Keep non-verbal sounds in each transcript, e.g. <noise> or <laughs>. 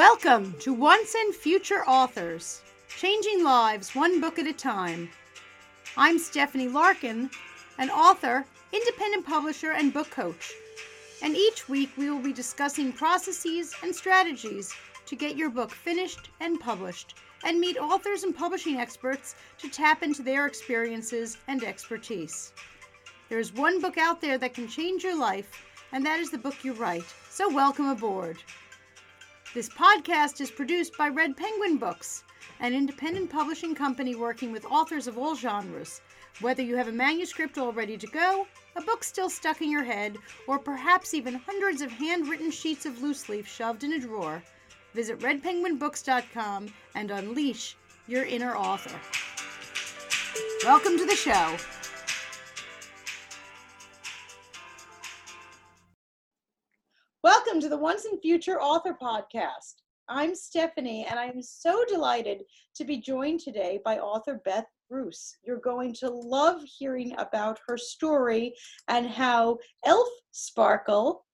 Welcome to Once and Future Authors, changing lives one book at a time. I'm Stephanie Larkin, an author, independent publisher, and book coach. And each week we will be discussing processes and strategies to get your book finished and published, and meet authors and publishing experts to tap into their experiences and expertise. There's one book out there that can change your life, and that is the book you write. So, welcome aboard. This podcast is produced by Red Penguin Books, an independent publishing company working with authors of all genres. Whether you have a manuscript all ready to go, a book still stuck in your head, or perhaps even hundreds of handwritten sheets of loose leaf shoved in a drawer, visit redpenguinbooks.com and unleash your inner author. Welcome to the show. Welcome to the Once and Future Author Podcast. I'm Stephanie, and I'm so delighted to be joined today by author Beth Bruce. You're going to love hearing about her story and how Elf Sparkle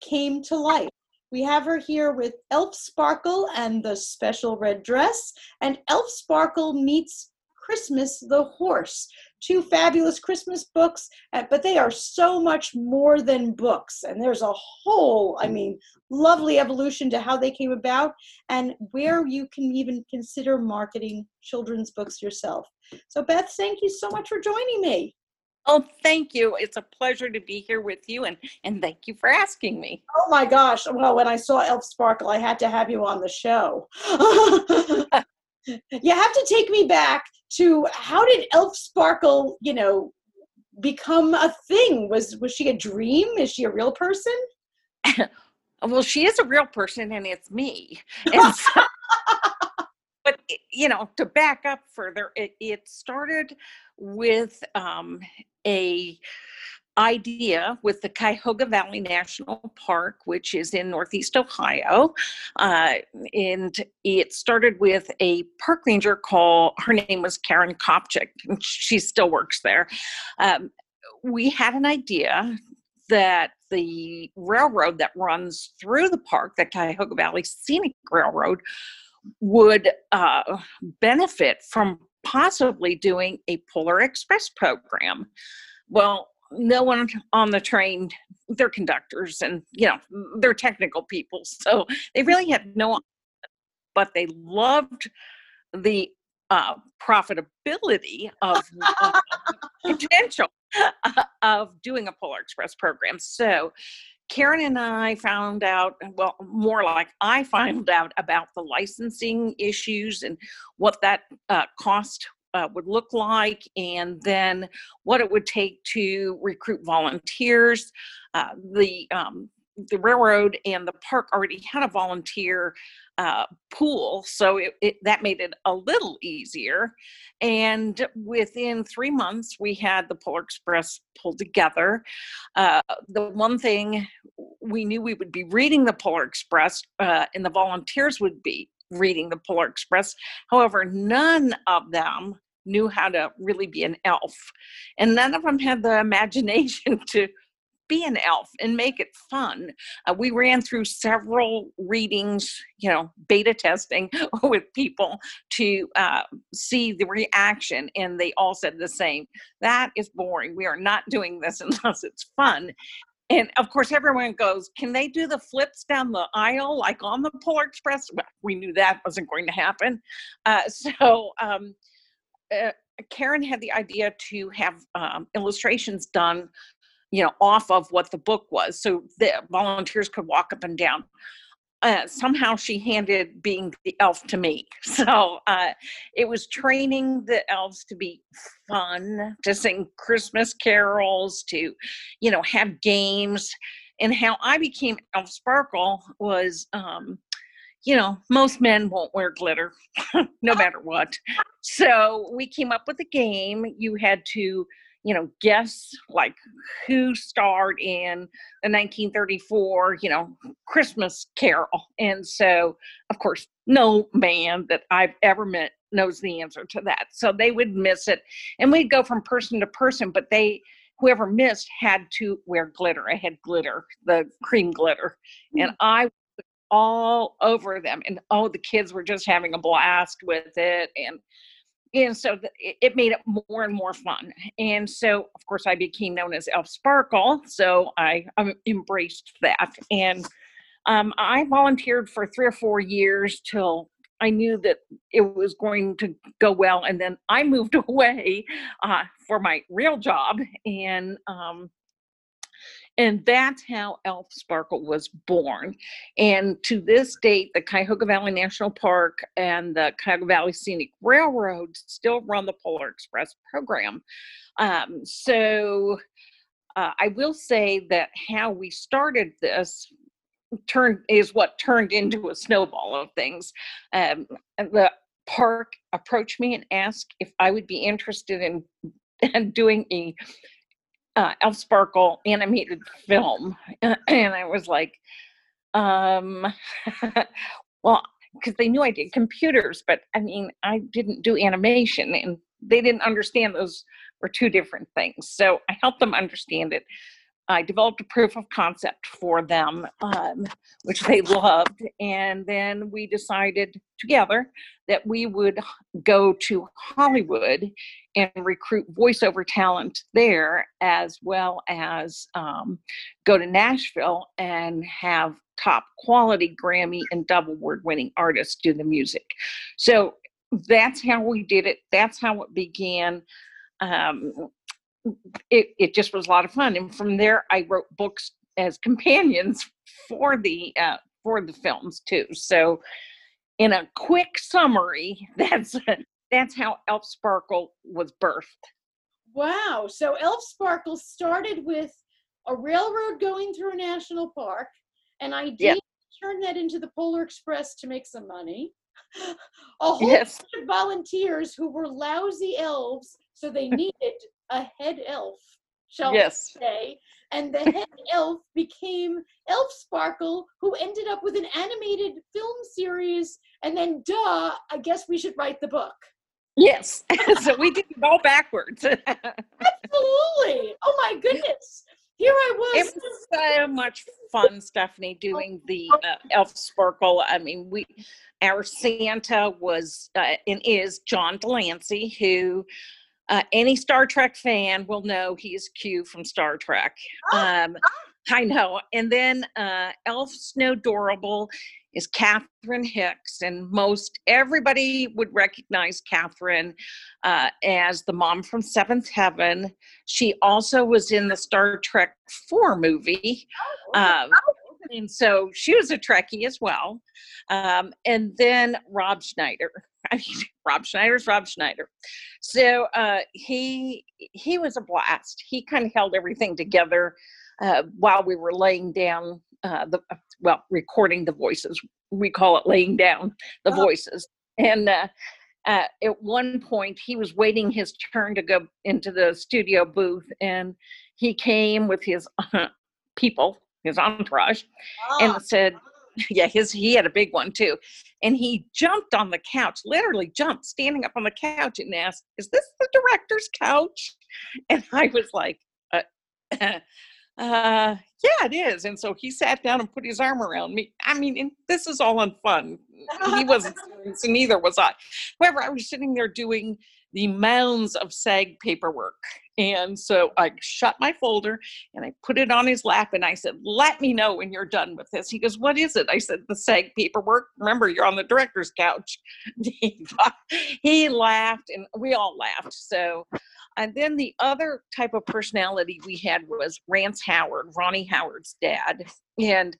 came to life. We have her here with Elf Sparkle and the special red dress, and Elf Sparkle meets Christmas the Horse. Two fabulous Christmas books, uh, but they are so much more than books. And there's a whole, I mean, lovely evolution to how they came about and where you can even consider marketing children's books yourself. So, Beth, thank you so much for joining me. Oh, thank you. It's a pleasure to be here with you and and thank you for asking me. Oh my gosh. Well, when I saw Elf Sparkle, I had to have you on the show. <laughs> you have to take me back to how did Elf Sparkle, you know, become a thing? Was was she a dream? Is she a real person? <laughs> well, she is a real person, and it's me. <laughs> And so, but you know, to back up further, it, it started with um, a idea with the Cuyahoga Valley National Park, which is in Northeast Ohio. Uh, and it started with a park ranger called, her name was Karen Kopchik, and she still works there. Um, we had an idea that the railroad that runs through the park, the Cuyahoga Valley Scenic Railroad, would uh, benefit from possibly doing a Polar Express program. Well, no one on the train they're conductors and you know they're technical people so they really had no but they loved the uh, profitability of <laughs> uh, potential of doing a polar express program. So karen and i found out well more like i found out about the licensing issues and what that uh, cost uh, would look like, and then what it would take to recruit volunteers. Uh, the um, the railroad and the park already had a volunteer uh, pool, so it, it, that made it a little easier. And within three months, we had the Polar Express pulled together. Uh, the one thing we knew we would be reading the Polar Express, uh, and the volunteers would be reading the Polar Express. However, none of them knew how to really be an elf. And none of them had the <laughs> imagination to be an elf and make it fun. Uh, we ran through several readings, you know, beta testing <laughs> with people to uh, see the reaction, and they all said the same that is boring. We are not doing this <laughs> unless it's fun. And of course, everyone goes, Can they do the flips down the aisle like on the Polar Express? Well, we knew that wasn't going to happen. Uh, <laughs> so, um, uh, Karen had the idea to have um, illustrations done, you know, off of what the book was, so the volunteers could walk up and down. Uh, somehow she handed being the elf to me. <laughs> So uh, it was training the elves to be fun, to sing Christmas carols, to, you know, have games. And how I became Elf Sparkle was um, you know, most men won't wear glitter <laughs> no <laughs> matter what. So we came up with a game. You had to, you know, guess like who starred in the 1934, you know, Christmas Carol. And so, of course, no man that I've ever met knows the answer to that. So they would miss it. And we'd go from person to person, but they, whoever missed had to wear glitter. I had glitter, the cream glitter. And mm. I all over them and oh the kids were just having a blast with it and and so it made it more and more fun. And so of course i became known as elf sparkle so i um, embraced that. And um, i volunteered for three or four years till i knew that it was going to go well and then i moved <laughs> away uh, for my real job. And um, and that's how Elf Sparkle was born. And to this date, the Cuyahoga Valley National Park and the Cuyahoga Valley Scenic Railroad still run the Polar Express program. Um, so uh, I will say that how we started this turned is what turned into a snowball of things. Um, the park approached me and asked if I would be interested in, <laughs> in doing a uh, Elf Sparkle animated film, <clears throat> and I was like, um, <laughs> well, because they knew I did computers, but I mean, I didn't do animation, and they didn't understand those were two different things. So I helped them understand it. I developed a proof of concept for them, um, which they loved. And then we decided together that we would go to Hollywood and recruit voiceover talent there, as well as um, go to Nashville and have top quality Grammy and double award winning artists do the music. So that's how we did it. That's how it began. Um, it, it just was a lot of fun. And from there, I wrote books as companions <laughs> for the uh, for the films too. So, in a quick summary, <laughs> that's that's how Elf Sparkle was birthed. Wow! So Elf Sparkle started with a railroad going through a national park, and I did turn that into the Polar Express to make some money. <laughs> A whole yes. bunch of volunteers who were lousy elves, so they needed a head elf, shall yes. say. And the <laughs> head elf became Elf Sparkle, who ended up with an animated film series. And then, duh, I guess we should write the book. Yes. <laughs> so we did it all backwards. <laughs> Absolutely. Oh my goodness. Here I was. It was so much fun, Stephanie, doing the uh, Elf Sparkle. I mean, we, our Santa was uh, and is John de Lancie, who uh, any Star Trek fan will know he's Q from Star Trek. Oh, um, oh. I know. And then uh, Elf Snowdorable is Catherine Hicks, and most everybody would recognize Catherine uh, as the mom from Seventh Heaven. She also was in the Star Trek 4 movie. Oh, um, and so she was a Trekkie as well. Um, and then Rob Schneider. <laughs> I mean, Rob Schneider's Rob Schneider. So uh, he he was a blast. He kind of held everything together uh, while we were laying down uh, the well recording the voices. We call it laying down the oh. voices. And uh, uh, at one point, he was waiting his turn to go into the studio booth, and he came with his <laughs> people, his entourage, oh. and said <laughs> yeah, his he had a big one too. And he jumped on the couch, literally jumped, standing up on the couch and asked, Is this the director's couch? <laughs> And I was like, uh, <laughs> uh, yeah, it is. And so he sat down and put his arm around me. I mean, this is all on fun. He wasn't, so neither was I. However, I was sitting there doing the mounds of SAG paperwork. And so I shut my folder and I put it on his lap and I said, Let me know when you're done with this. He goes, What is it? I said, The SAG paperwork. Remember, you're on the director's couch. <laughs> he laughed and we all laughed. So, and then the other type of personality we had was Rance Howard, Ronnie Howard's dad. And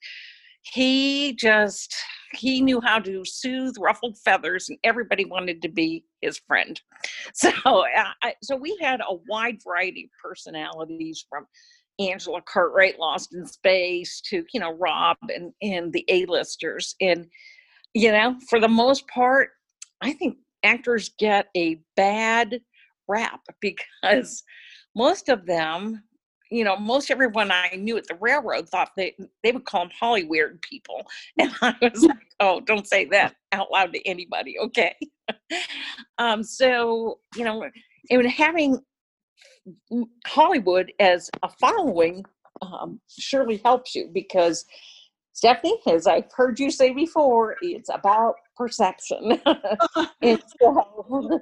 he just he knew how to soothe ruffled feathers and everybody wanted to be his friend. <laughs> So uh, I, so we had a wide variety of personalities from angela cartwright lost in space to you know rob and and the a-listers. And you know for the most part i think actors get a bad rap <laughs> because most of them you know, most everyone I knew at the railroad thought they they would call them Hollyweird people, <laughs> and I was like, oh, don't say that out loud to anybody, okay? <laughs> um, so you know, and having Hollywood as a following um, surely helps you because Stephanie, as I've heard you say before, it's about perception. <laughs> and so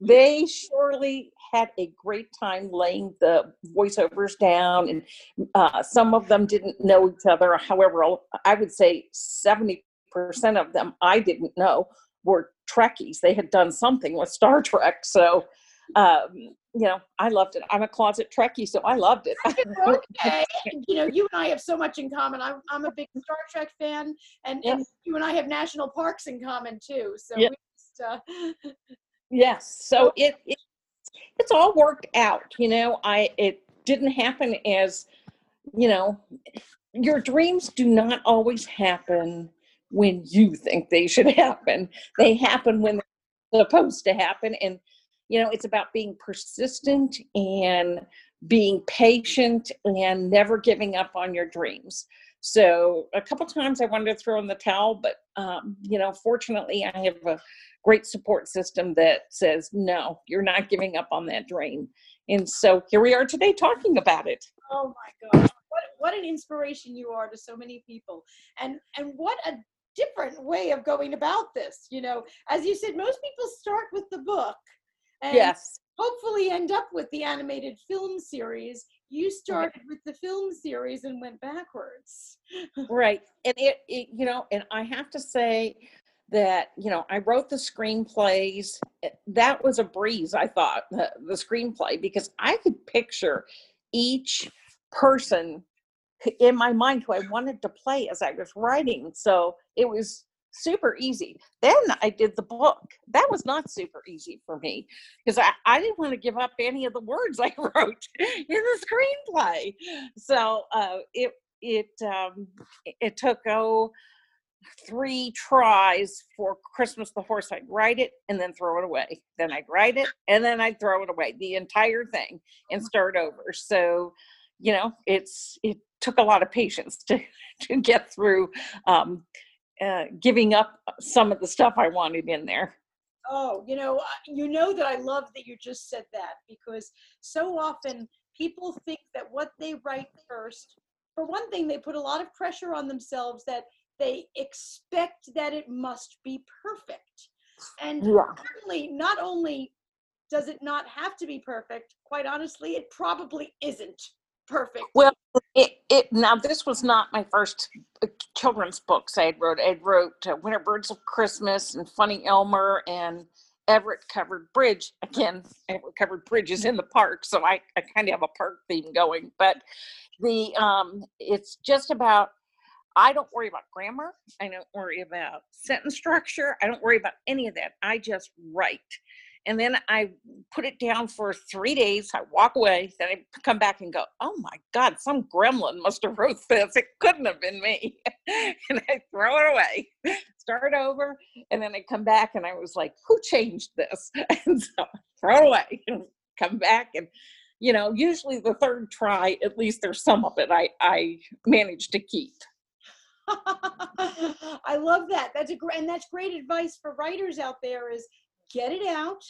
they surely had a great time laying the voiceovers down, and uh, some of them didn't know each other. However, I would say 70% of them I didn't know were Trekkies. They had done something with Star Trek. So, um, you know, I loved it. I'm a closet Trekkie, so I loved it. <laughs> okay. you know, you and I have so much in common. I'm, I'm a big Star Trek fan, and, yes. and you and I have national parks in common too. So, yes. Just, uh... <laughs> yes. So it, it it's all worked out. You know, I it didn't happen as, you know, your dreams do not always happen when you think they should happen. They happen when they're supposed to happen. And, you know, it's about being persistent and being patient and never giving up on your dreams. So a couple times I wanted to throw in the towel, but um, you know, fortunately, I have a great support system that says, "No, you're not giving up on that dream." And so here we are today talking about it. Oh my gosh, what what an inspiration you are to so many people, and and what a different way of going about this. You know, as you said, most people start with the book. And yes. Hopefully, end up with the animated film series. You started with the film series and went backwards. <laughs> right, and it, it, you know, and I have to say that you know I wrote the screenplays. Eh, that was a breeze. I thought the, the screenplay because I could picture each person in my mind who I wanted to play as I was writing. So it was super easy. Then I did the book. That was not super easy for me because I, I didn't want to give up any of the words <laughs> I wrote in the screenplay. So uh, it it um, it took oh three tries for Christmas the horse. I'd write it and then throw it away. Then I'd write it and then I'd throw it away. The entire thing and start over. So you know it's it took a lot of patience <laughs> to to get through um, uh, giving up some of the stuff I wanted in there. Oh, you know, you know that I love that you just said that because so often people think that what they write first, for one thing, they put a lot of pressure on themselves that they expect that it must be perfect. And yeah. certainly, not only does it not have to be perfect, quite honestly, it probably isn't perfect. Well, it, it now this was not my first uh, children's books I had wrote. I wrote uh, Winter Birds of Christmas and Funny Elmer and Everett Covered Bridge. Again, Everett Covered Bridge is in the park, so I, I kind of have a park theme going. But the um, it's just about I don't worry about grammar. I don't worry about sentence structure. I don't worry about any of that. I just write and then I put it down for three days. I walk away, then I come back and go, "Oh my God, some gremlin must have wrote this. It couldn't have been me." <laughs> and I throw it away, start over, and then I come back and I was like, "Who changed this?" <laughs> and so throw it away and come back and. You know, usually the third try, at least there's some of it I I managed to keep. <laughs> I love that. That's a great, and that's great advice for writers out there. Is get it out,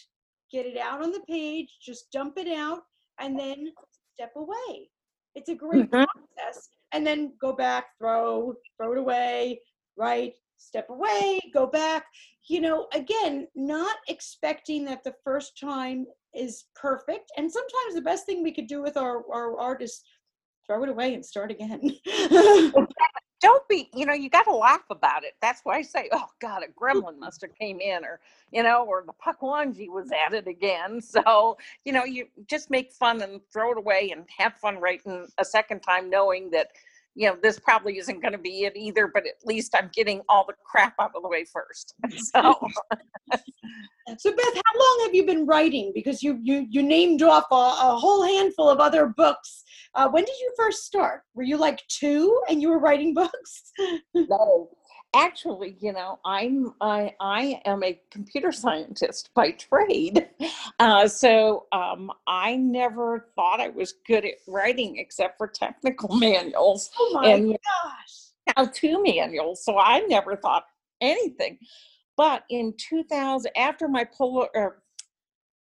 get it out on the page, just dump it out, and then step away. It's a great mm-hmm. process. And then go back, throw, throw it away, right? Step away, go back. You know, again, not expecting that the first time is perfect. And sometimes the best thing we could do with our, our art is throw it away and start again. <laughs> don't be you know you got to laugh about it. That's why i say oh god a mm. gremlin must have came in or you know or the pukwudgie was at it again. <laughs> So you know you just make fun and throw it away and have fun writing a second time knowing that you know this probably isn't going to be it either but at least i'm getting all the crap out of the way first. <laughs> <laughs> So so beth how long have you been writing? Because you you you named off a, a whole handful of other books uh, when did you first start? Were you like two and you were writing books? <laughs> No. Actually you know i'm i i am a computer scientist by trade. Uh, so um, i never thought i was good at writing except for technical <laughs> manuals oh my and gosh. how to manuals so i never thought anything. But in 2000 after my polar er,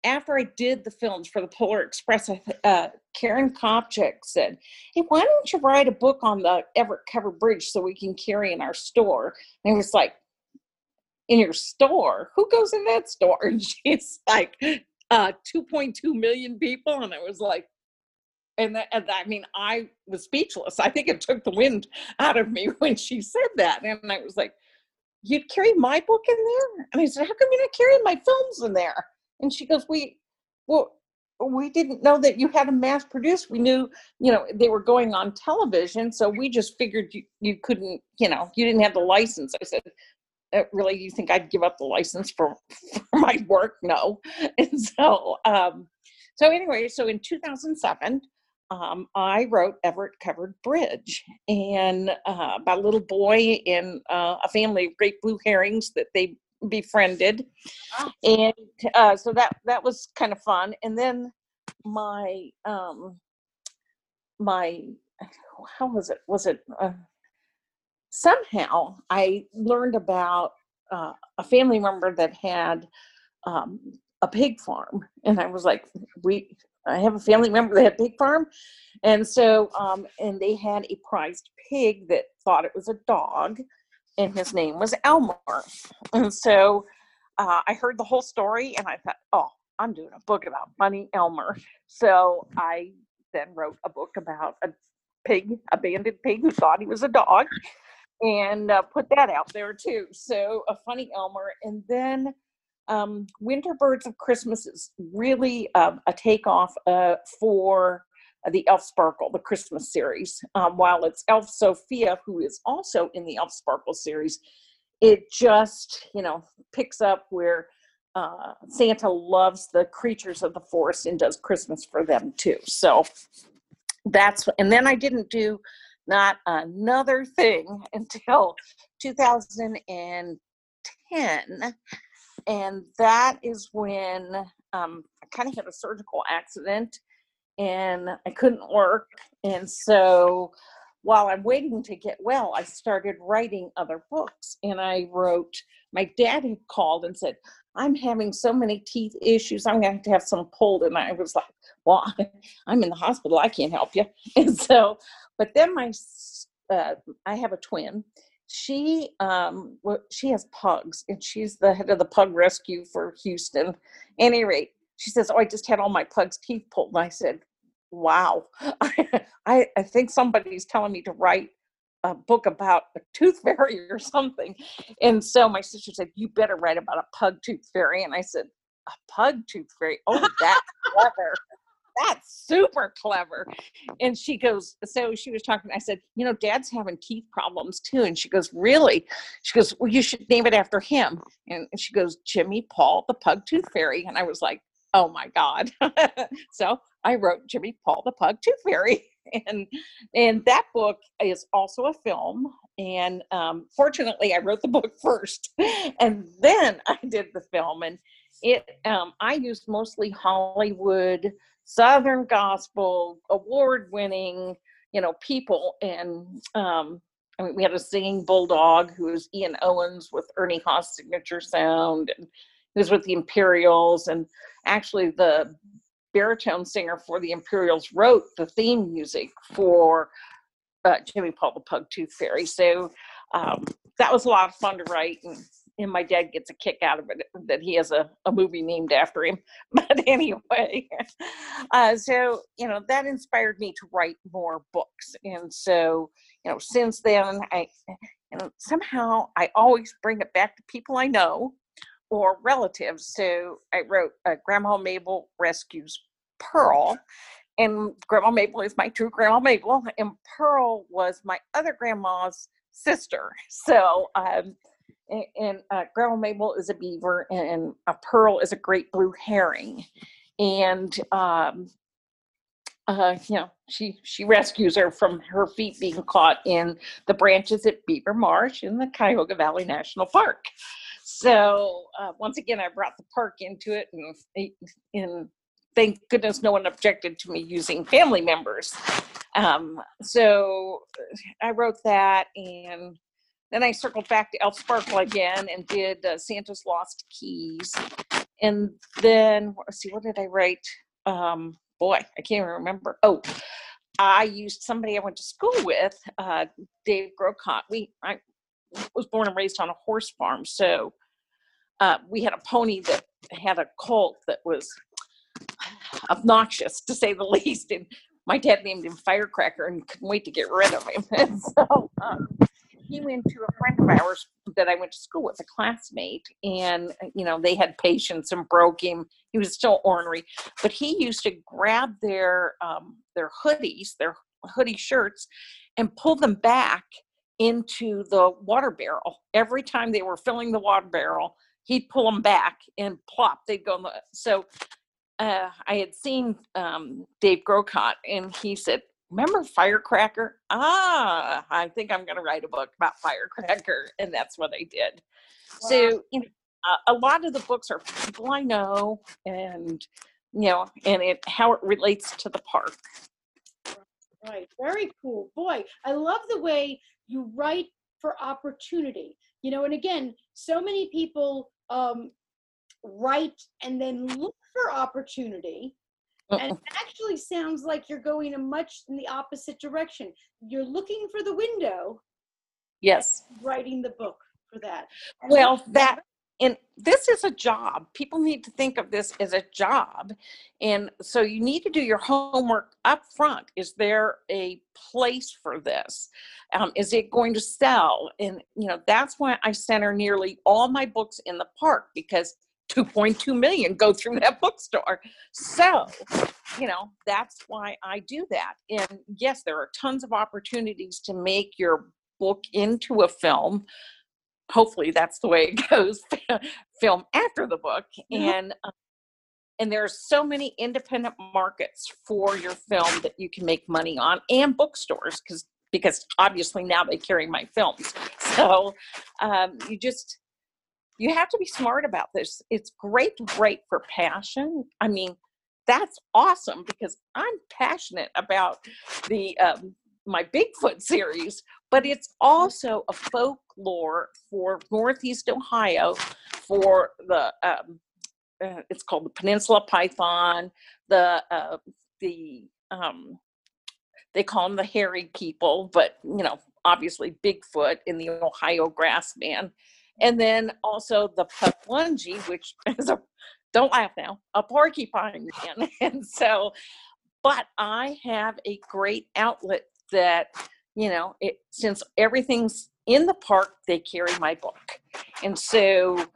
after I did the films for the Polar Express, uh, Karen Kopchak said, Hey, why don't you write a book on the Everett Covered Bridge so we can carry in our store? And it was like, In your store? Who goes in that store? <laughs> And she's like, uh, 2.2 million people. And I was like, and, that, and I mean, I was speechless. I think it took the wind out of me <laughs> when she said that. And I was like, You'd carry my book in there? And I said, How come you're not carrying my films in there? And she goes, We, well, we didn't know that you had them mass produced. We knew, you know, they were going on television. So we just figured you, you couldn't, you know, you didn't have the license. I said, uh, really, you think I'd give up the license for, <laughs> for my work? No. <laughs> And so, um, so anyway, so in 2007, um, I wrote Everett Covered Bridge and uh, about a little boy in uh, a family of great blue herrings that they befriended. Oh. and uh, so that that was kind of fun. And then my um my how was it? Was it uh, somehow i learned about uh, a family member that had um, a pig farm. And i was like we i have a family member that had a pig farm? And so um, and they had a prized pig that thought it was a dog and his name was Elmer. And so uh, I heard the whole story and I thought, oh, I'm doing a book about Bunny Elmer. So I then wrote a book about a pig, abandoned pig who thought he was a dog, and uh, put that out there too. So a funny Elmer. And then um, Winter Birds of Christmas is really um, a takeoff uh, for the Elf Sparkle, the Christmas series. Um, while it's Elf Sophia, who is also in the Elf Sparkle series, it just, you know, picks up where uh, Santa loves the creatures of the forest and does Christmas for them too. So that's, and then I didn't do not another thing <laughs> until 2010. And that is when um, I kind of had a surgical accident and I couldn't work. And so while I'm waiting to get well, I started writing other books. And I wrote, my dad had called and said, I'm having so many teeth issues. I'm going to have some pulled. And I was like, well, <laughs> I'm in the hospital. I can't help you. <laughs> And so, but then my, uh, I have a twin. She, um, she has pugs and she's the head of the pug rescue for Houston. Any rate, she says, Oh, I just had all my pug's teeth pulled. And I said, Wow. <laughs> I, I think somebody's telling me to write a book about a tooth <laughs> fairy or something. And so my sister said, You better write about a pug tooth fairy. And I said, A pug tooth fairy? Oh, that's clever. That's super clever. And she goes, So she was talking. I said, You know, dad's having teeth problems too. And she goes, Really? She goes, Well, you should name it after him. And she goes, Jimmy Paul, the pug tooth fairy. And I was like, oh my god. <laughs> So i wrote jimmy paul the pug tooth fairy <laughs> and and that book is also a film and um, fortunately i wrote the book <laughs> first and then i did the film and it um, i used mostly hollywood southern gospel award winning you know people and um, I mean, we had a singing bulldog who was Ian Owens with Ernie Haase signature sound, and was with the Imperials, and actually the baritone singer for the Imperials wrote the theme music for uh, Jimmy Paul the Pug Tooth Fairy. So um, that was a lot of fun to write, and, and my dad gets a kick out of it that he has a, a movie named after him. <laughs> But anyway, uh, so you know that inspired me to write more books, and so you know since then I. You know, somehow I always bring it back to people I know or relatives. So I wrote uh, Grandma Mabel Rescues Pearl. And Grandma Mabel is my true Grandma Mabel, and Pearl was my other grandma's sister. <laughs> So, um, and, and uh, Grandma Mabel is a beaver, and a Pearl is a great blue herring. And um, uh, you know, she she rescues her from her feet being caught in the branches at Beaver Marsh in the Cuyahoga Valley National Park. So uh, once again, I brought the park into it, and, and thank goodness no one objected to me using family members. Um, so I wrote that, and then I circled back to Elf Sparkle again and did uh, Santa's Lost Keys. and then let's see, what did I write? Um, boy, I can't even remember. Oh, I used somebody I went to school with, uh, Dave Grocott. We I was born and raised on a horse farm, so uh, we had a pony that had a colt that was obnoxious to say the <laughs> least, and my dad named him Firecracker and couldn't wait to get rid of him. <laughs> And so um, he went to a friend of ours that I went to school with, a classmate, and you know they had patience and broke him. He was still ornery, but he used to grab their um, their hoodies, their hoodie shirts, and pull them back into the water barrel every time they were filling the water barrel. He'd pull them back and plop. They'd go. In the, so uh, I had seen um, Dave Grocott, and he said, remember Firecracker? Ah, I think I'm going to write a book about Firecracker. And that's what I did. Wow. So, you know, a, a lot of the books are people I know and, you know, and it how it relates to the park. Right. Very cool. Boy, I love the way you write for opportunity. You know, and again, so many people um, write and then look for opportunity and it actually sounds like you're going a much in the opposite direction. You're looking for the window. Yes. Writing the book for that. Well, that and this is a job. People need to think of this as a job. And so you need to do your homework up front. Is there a place for this? Um, is it going to sell? And, you know, that's why I center nearly all my books in the park because 2.2 million go through that <laughs> bookstore. So, you know, that's why I do that. And yes, there are tons of opportunities to make your book into a film. Hopefully, that's the way <laughs> it goes film after the book. Mm-hmm. And uh, and there's so many independent markets for your film that you can make money on and bookstores because because obviously now they carry my films <laughs> so um, you just you have to be smart about this. It's great to write for passion. I mean, that's awesome because I'm passionate about the um, my Bigfoot series, but it's also a folklore for Northeast Ohio, for the um, uh, it's called the Peninsula Python, the uh, the um, they call them the hairy people, but you know, obviously Bigfoot in the Ohio grassman and then also the Pukwudgie, which <laughs> is a don't laugh now, a porcupine man. <laughs> And so, but I have a great outlet that, you know, it since everything's in the park, they carry my book. And so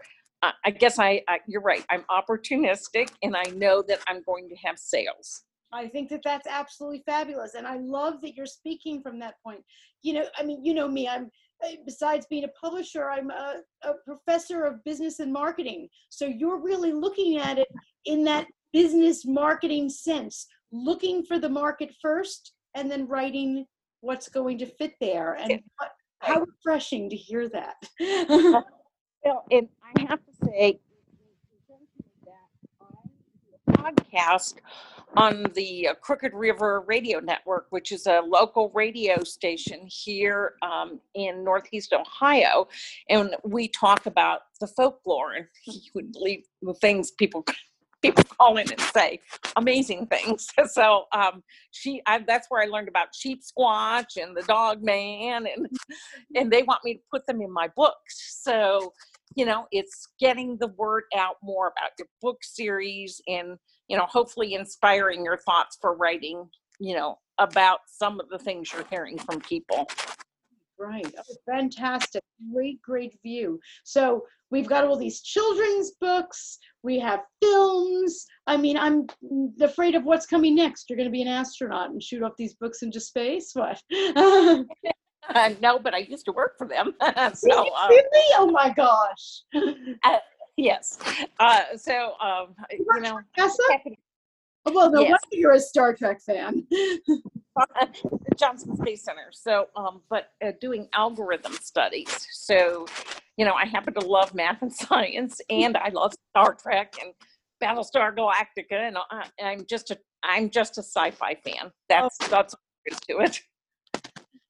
uh, I guess I, I, you're right. I'm opportunistic and I know that I'm going to have sales. I think that that's absolutely fabulous. And I love that you're speaking from that point. You know, I mean, you know me, I'm besides being a publisher, I'm a, a, professor of business and marketing. So you're really looking at it in that business marketing sense, looking for the market first and then writing what's going to fit there. And what, how refreshing to hear that. <laughs> well, and I have to say, that podcast on the uh, Crooked River Radio Network, which is a local radio station here um, in Northeast Ohio. And we talk about the folklore, and <laughs> you would believe the things people people <laughs> call in and say amazing things. <laughs> So um, she, I, that's where I learned about sheep squatch and the dog man, and and they want me to put them in my books. So you know, it's getting the word out more about your book series and you know, hopefully inspiring your thoughts for writing, you know, about some of the things you're hearing from people. Right. Oh, fantastic. Great, great view. So we've got all these children's books. We have films. I mean, I'm afraid of what's coming next. You're going to be an astronaut and shoot off these books into space. What? uh, <laughs> <laughs> no, but I used to work for them. <laughs> so, uh, really? Oh my gosh. Uh, yes. Uh, so, um, you, you know, well, no yes. wonder you're a Star Trek fan. <laughs> Johnson Space Center. So, um, but uh, doing algorithm studies. So, you know, I happen to love math and <laughs> science, and I love Star Trek and Battlestar Galactica, and I, am just a I'm just a sci-fi fan. That's oh. that's all there is to it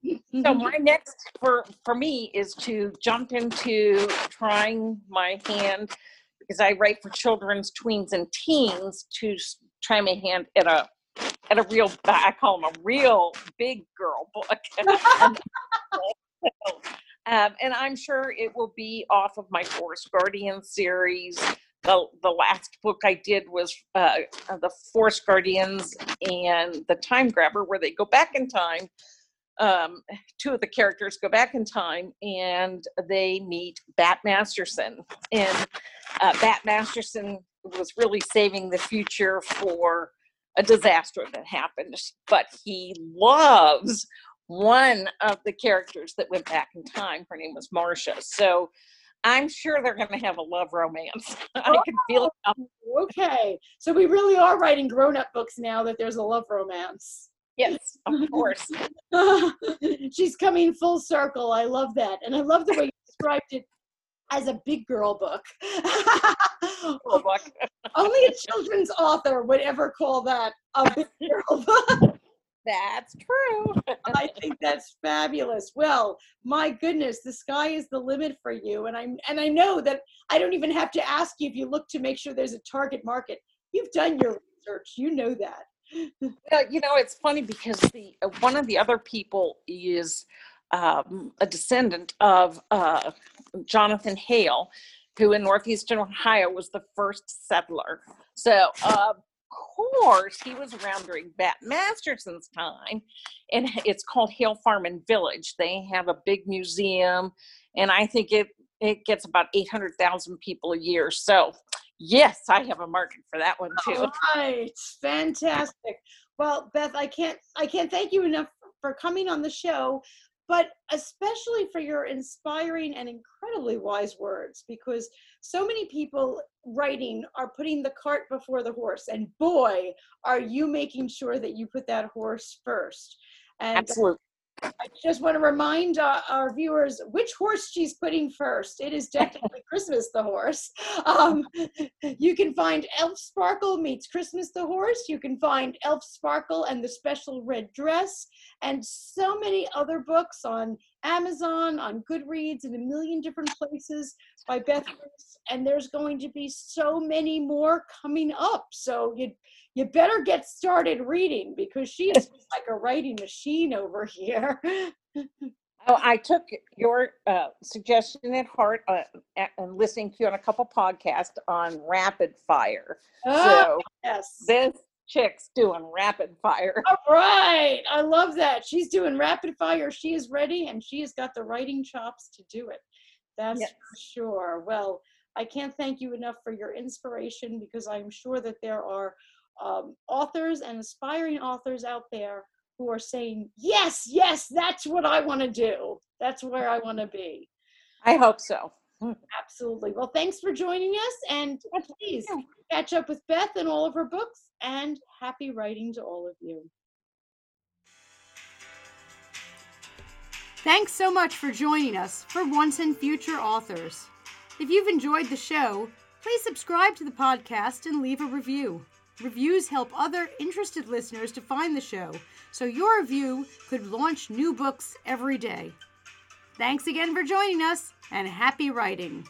<laughs> so my next for for me is to jump into trying my hand because I write for children's, tweens, and teens to try my hand at a at a real I call them a real big girl book. <laughs> <laughs> and, um, and I'm sure it will be off of my Forest Guardian series. The, the last book I did was uh, the Forest Guardians and the Time Grabber, where they go back in time um, two of the characters go back in time and they meet Bat Masterson. And uh, Bat Masterson was really saving the future for a disaster that happened, but he loves one of the characters that went back in time. Her name was Marcia. So I'm sure they're going to have a love romance. <laughs> I can feel it. Oh, okay. So we really are writing grown up books now that there's a love romance. Yes, of course. <laughs> She's coming full circle. I love that. And I love the way you described it as a big girl book. <laughs> book. Only a children's author would ever call that a big <laughs> girl book. That's true. <laughs> I think that's fabulous. Well, my goodness, the sky is the limit for you. And I'm and I know that I don't even have to ask you if you look to make sure there's a target market. You've done your research. You know that yeah, you know, it's funny because the uh, one of the other people is um, a descendant of uh, Jonathan Hale, who in northeastern Ohio was the first settler. So, of course, he was around during Bat Masterson's time, and it's called Hale Farm and Village. They have a big museum, and I think it it gets about eight hundred thousand people a year. So, Yes, I have a market for that one too. All right, fantastic. Well, Beth, I can't I can't thank you enough for coming on the show, but especially for your inspiring and incredibly wise words because so many people writing are putting the cart before the horse and boy, are you making sure that you put that horse first. And Absolutely. I just want to remind uh, our viewers which horse she's putting first. It is definitely <laughs> Christmas the horse. Um, you can find Elf Sparkle meets Christmas the horse. You can find Elf Sparkle and the Special Red Dress, and so many other books on Amazon, on Goodreads, in a million different places by Beth. And there's going to be so many more coming up. So you you better get started reading because she is like a writing machine over here. <laughs> oh, I took your uh, suggestion at heart uh, and listening to you on a couple podcasts on rapid fire. Oh, so yes. this chick's doing rapid fire. All right. I love that. She's doing rapid fire. She is ready and she has got the writing chops to do it. That's yes. for sure. Well, I can't thank you enough for your inspiration because I'm sure that there are um, authors and aspiring authors out there who are saying, yes, yes, that's what I want to do. That's where I want to be. I hope so. Absolutely. Well, thanks for joining us. And please catch up with Beth and all of her books. And happy writing to all of you. Thanks so much for joining us for Once and Future Authors. If you've enjoyed the show, please subscribe to the podcast and leave a review. Reviews help other interested listeners to find the show, so your review could launch new books every day. Thanks again for joining us, and happy writing!